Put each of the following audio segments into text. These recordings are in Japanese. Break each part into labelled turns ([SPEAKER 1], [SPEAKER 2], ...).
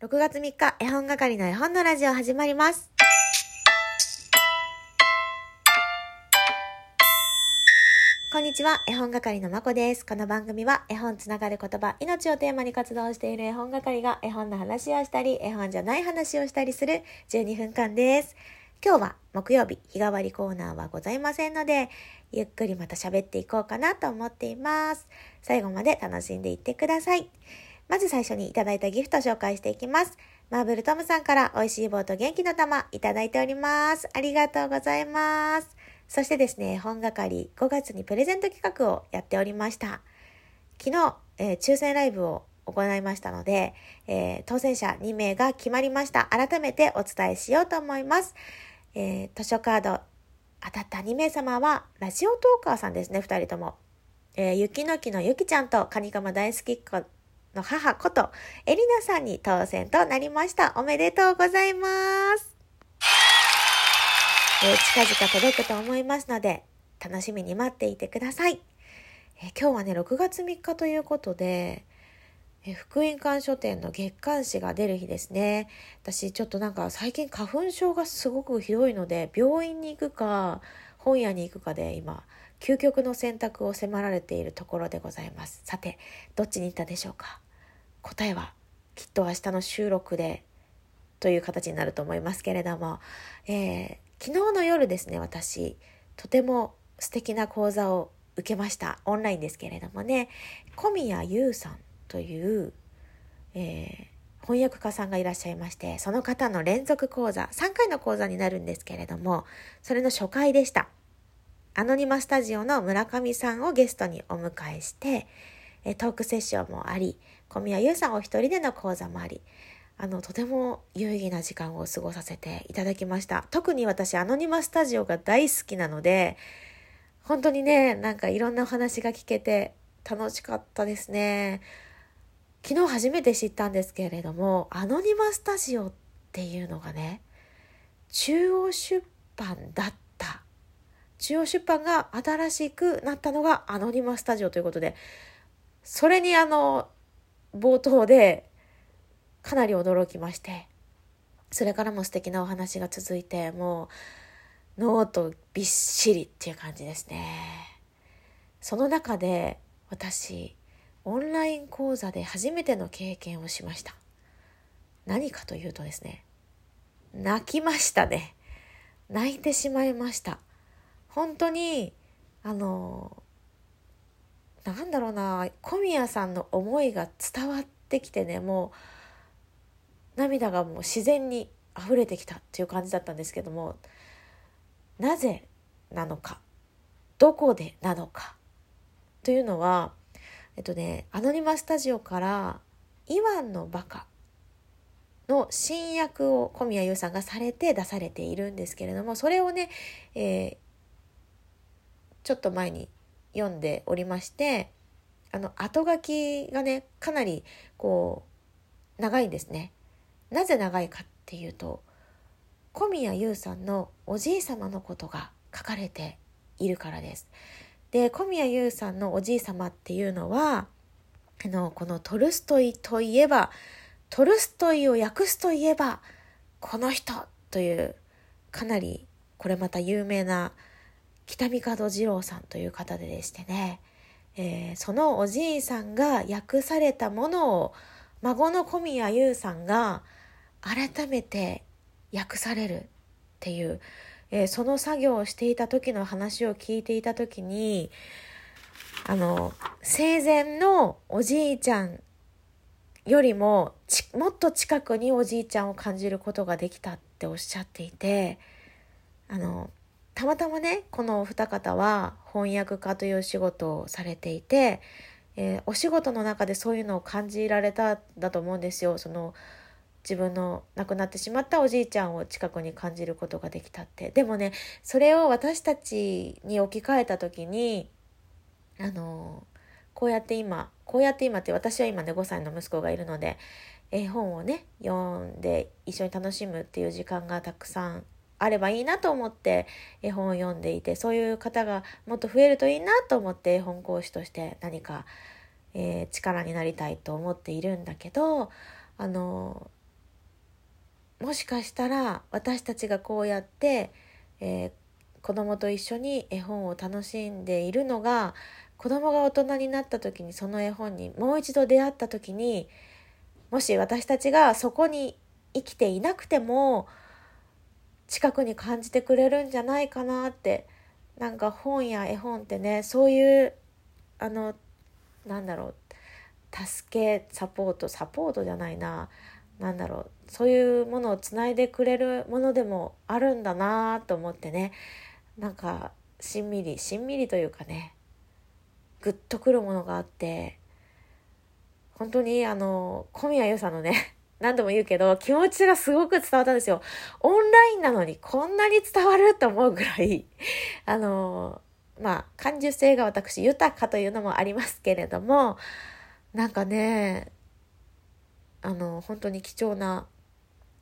[SPEAKER 1] 6月3日、絵本係の絵本のラジオ始まります。こんにちは、絵本係のまこです。この番組は絵本つながる言葉、命をテーマに活動している絵本係が絵本の話をしたり、絵本じゃない話をしたりする12分間です。今日は木曜日、日替わりコーナーはございませんので、ゆっくりまた喋っていこうかなと思っています。最後まで楽しんでいってください。まず最初にいただいたギフト紹介していきます。マーブルトムさんから美味しい棒と元気の玉いただいております。ありがとうございます。そしてですね、本係5月にプレゼント企画をやっておりました。昨日、えー抽選ライブを行いましたので、えー当選者2名が決まりました。改めてお伝えしようと思います。えー図書カード当たった2名様は、ラジオトーカーさんですね、2人とも。えー、ゆきのきのゆきちゃんとカニカマ大好きっ子の母ことエリナさんに当選となりました。おめでとうございます。えー近々届くと思いますので、楽しみに待っていてください。えー今日はね、6月3日ということで、えー福音館書店の月刊誌が出る日ですね。私ちょっとなんか最近花粉症がすごくひどいので、病院に行くか、本屋に行くかで今、究極の選択を迫られているところでございます。さて、どっちに行ったでしょうか？答えはきっと明日の収録でという形になると思いますけれども、えー昨日の夜ですね私とても素敵な講座を受けました。オンラインですけれどもね。小宮優さんという、えー翻訳家さんがいらっしゃいましてその方の連続講座3回の講座になるんですけれどもそれの初回でした。アノニマスタジオの村上さんをゲストにお迎えしてトークセッションもあり小宮優さんお一人での講座もありあのとても有意義な時間を過ごさせていただきました。特に私アノニマスタジオが大好きなので本当にねなんかいろんなお話が聞けて楽しかったですね。昨日初めて知ったんですけれどもアノニマスタジオっていうのがね中央出版だった中央出版が新しくなったのがアノニマスタジオということでそれにあの冒頭でかなり驚きましてそれからも素敵なお話が続いてもうノートびっしりっていう感じですね。その中で私オンライン講座で初めての経験をしました。何かというとですね泣きましたね。泣いてしまいました。本当にあのなんだろうな小宮さんの思いが伝わってきてねもう涙がもう自然に溢れてきたっていう感じだったんですけどもなぜなのかどこでなのかというのはえっとねアノニマスタジオから「イワンのバカ」の新訳を小宮優さんがされて出されているんですけれどもそれをね、えちょっと前に読んでおりましてあの後書きがねかなりこう長いんですね。なぜ長いかっていうと小宮優さんのおじい様のことが書かれているからです。で小宮優さんのおじい様っていうのはあのこのトルストイといえばトルストイを訳すといえばこの人というかなりこれまた有名な北見門二郎さんという方ででしてね、えーそのおじいさんが訳されたものを孫の小宮優さんが改めて訳されるっていう、えーその作業をしていた時の話を聞いていた時にあの生前のおじいちゃんよりもちもっと近くにおじいちゃんを感じることができたっておっしゃっていてあのたまたまねこのお二方は翻訳家という仕事をされていて、えーお仕事の中でそういうのを感じられただと思うんですよ。その自分の亡くなってしまったおじいちゃんを近くに感じることができたってでもねそれを私たちに置き換えた時にあのこうやって今こうやって今って私は今ね5歳の息子がいるので絵本をね読んで一緒に楽しむっていう時間がたくさんあればいいなと思って絵本を読んでいてそういう方がもっと増えるといいなと思って絵本講師として何か、えー力になりたいと思っているんだけどあのもしかしたら私たちがこうやって、えー、子供と一緒に絵本を楽しんでいるのが子供が大人になった時にその絵本にもう一度出会った時にもし私たちがそこに生きていなくても近くに感じてくれるんじゃないかなってなんか本や絵本ってねそういうあのなんだろう助けサポートサポートじゃないな何だろうそういうものをつないでくれるものでもあるんだなと思ってねなんかしんみりしんみりというかねグッとくるものがあって本当にあの小宮優さんのね何度も言うけど気持ちがすごく伝わったんですよ。オンラインなのにこんなに伝わると思うぐらい あのまあ感受性が私豊かというのもありますけれどもなんかねあの本当に貴重な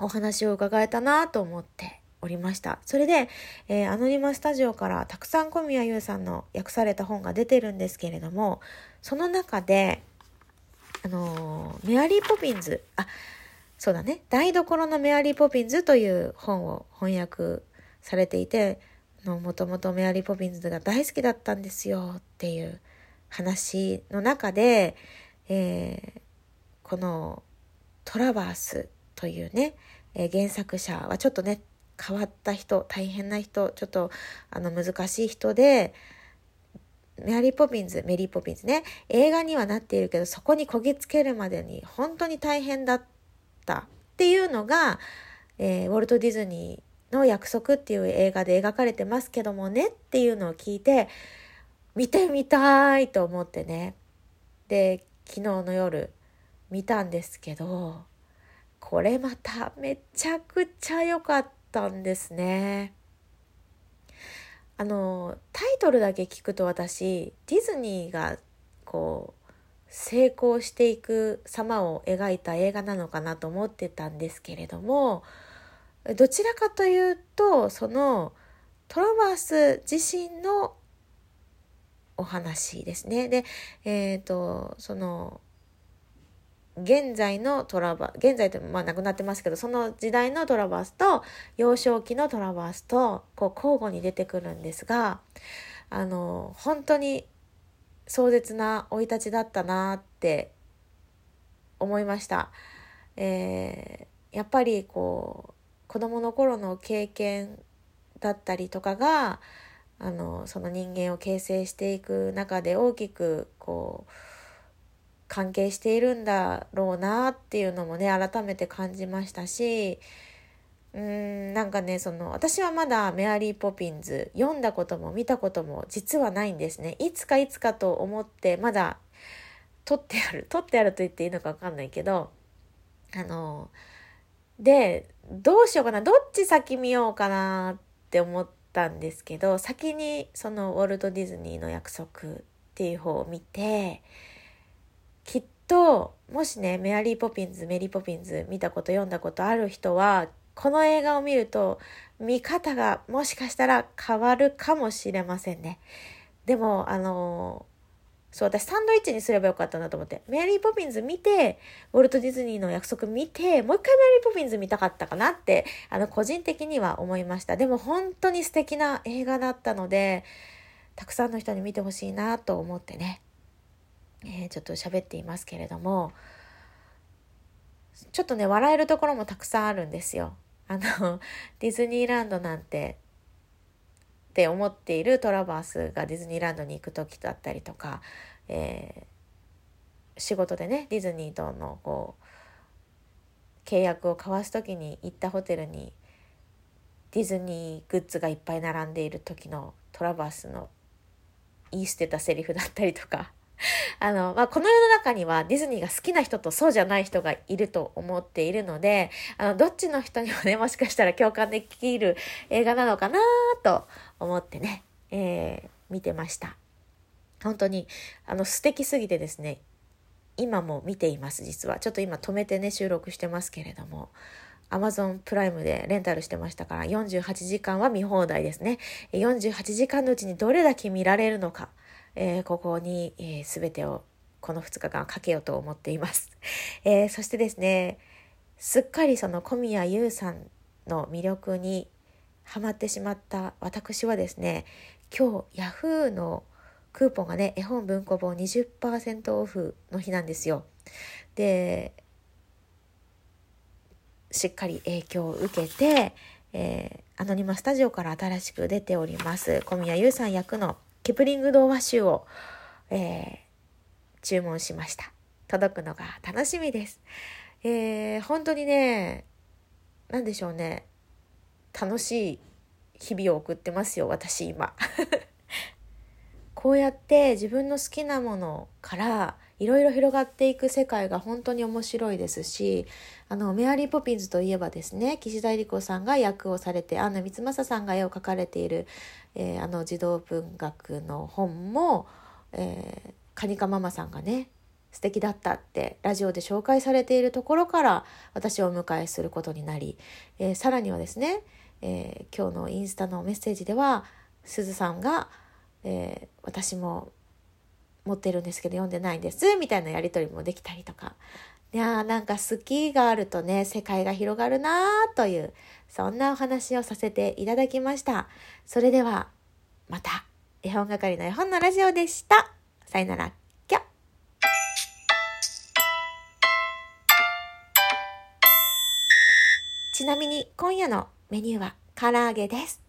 [SPEAKER 1] お話を伺えたなと思っておりました。それで、えー、アノニマスタジオからたくさん小宮優さんの訳された本が出てるんですけれども、その中で、あのー、メアリー・ポピンズ、あ、そうだね、台所のメアリー・ポピンズという本を翻訳されていて、もともとメアリー・ポピンズが大好きだったんですよっていう話の中で、えー、このトラバースというね、えー、原作者はちょっとね変わった人大変な人ちょっとあの難しい人でメアリー・ポピンズメリー・ポピンズね映画にはなっているけどそこにこぎつけるまでに本当に大変だったっていうのが、えー、ウォルト・ディズニーの約束っていう映画で描かれてますけどもねっていうのを聞いて見てみたいと思ってねで昨日の夜見たんですけどこれまためちゃくちゃ良かったんですね。あのタイトルだけ聞くと私ディズニーがこう成功していく様を描いた映画なのかなと思ってたんですけれどもどちらかというとそのトロバース自身のお話ですね。で、えっ、ー、とその現在のトラバ現在ってまあ亡くなってますけどその時代のトラバースと幼少期のトラバースとこう交互に出てくるんですがあの本当に壮絶な生い立ちだったなって思いました。えー、やっぱりこう子供の頃の経験だったりとかがあのその人間を形成していく中で大きくこう関係しているんだろうなっていうのもね改めて感じましたしうんなんかねその私はまだメアリー・ポピンズ読んだことも見たことも実はないんですね。いつかいつかと思ってまだ取ってある取ってあると言っていいのか分かんないけどあのでどうしようかなどっち先見ようかなって思ったんですけど先にそのウォルト・ディズニーの約束っていう方を見てきっともしねメアリー・ポピンズメリー・ポピンズ見たこと読んだことある人はこの映画を見ると見方がもしかしたら変わるかもしれませんね。でもあのそう私サンドイッチにすればよかったなと思ってメアリー・ポピンズ見てウォルト・ディズニーの約束見てもう一回メアリー・ポピンズ見たかったかなってあの個人的には思いましたでも本当に素敵な映画だったのでたくさんの人に見てほしいなと思ってねえー、ちょっと喋っていますけれどもちょっとね笑えるところもたくさんあるんですよ。あのディズニーランドなんてって思っているトラバースがディズニーランドに行く時だったりとか、えー、仕事でねディズニーとのこう契約を交わす時に行ったホテルにディズニーグッズがいっぱい並んでいる時のトラバースの言い捨てたセリフだったりとか あの、まあ、この世の中にはディズニーが好きな人とそうじゃない人がいると思っているので、あの、どっちの人にもね、もしかしたら共感できる映画なのかなと思ってね、えー、見てました。本当に、あの、素敵すぎてですね、今も見ています、実は。ちょっと今止めてね、収録してますけれども。Amazon プライムでレンタルしてましたから48時間は見放題ですね。48時間のうちにどれだけ見られるのか。えー、ここに、えー、全てをこの2日間かけようと思っています。えー、そしてですね、すっかりその小宮優さんの魅力にハマってしまった私はですね今日ヤフーのクーポンがね絵本文庫本20%オフの日なんですよ。でしっかり影響を受けて、えー、アノニマスタジオから新しく出ております小宮優さん役のキプリング童話集を、えー、注文しました。届くのが楽しみです。えー、本当にね、何でしょうね。楽しい日々を送ってますよ、私今。こうやって自分の好きなものからいろいろ広がっていく世界が本当に面白いですしあのメアリー・ポピンズといえばですね岸田理子さんが役をされてアンナ光政さんが絵を描かれている、えー、あの児童文学の本も、えー、カニカママさんがね素敵だったってラジオで紹介されているところから私をお迎えすることになり、えー、さらにはですね、えー、今日のインスタのメッセージではすずさんが、えー、私も持ってるんですけど読んでないんですみたいなやり取りもできたりとか。いやーなんか好きがあるとね世界が広がるなーというそんなお話をさせていただきました。それではまた絵本係の絵本のラジオでした。さよなら。ちなみに今夜のメニューは唐揚げです。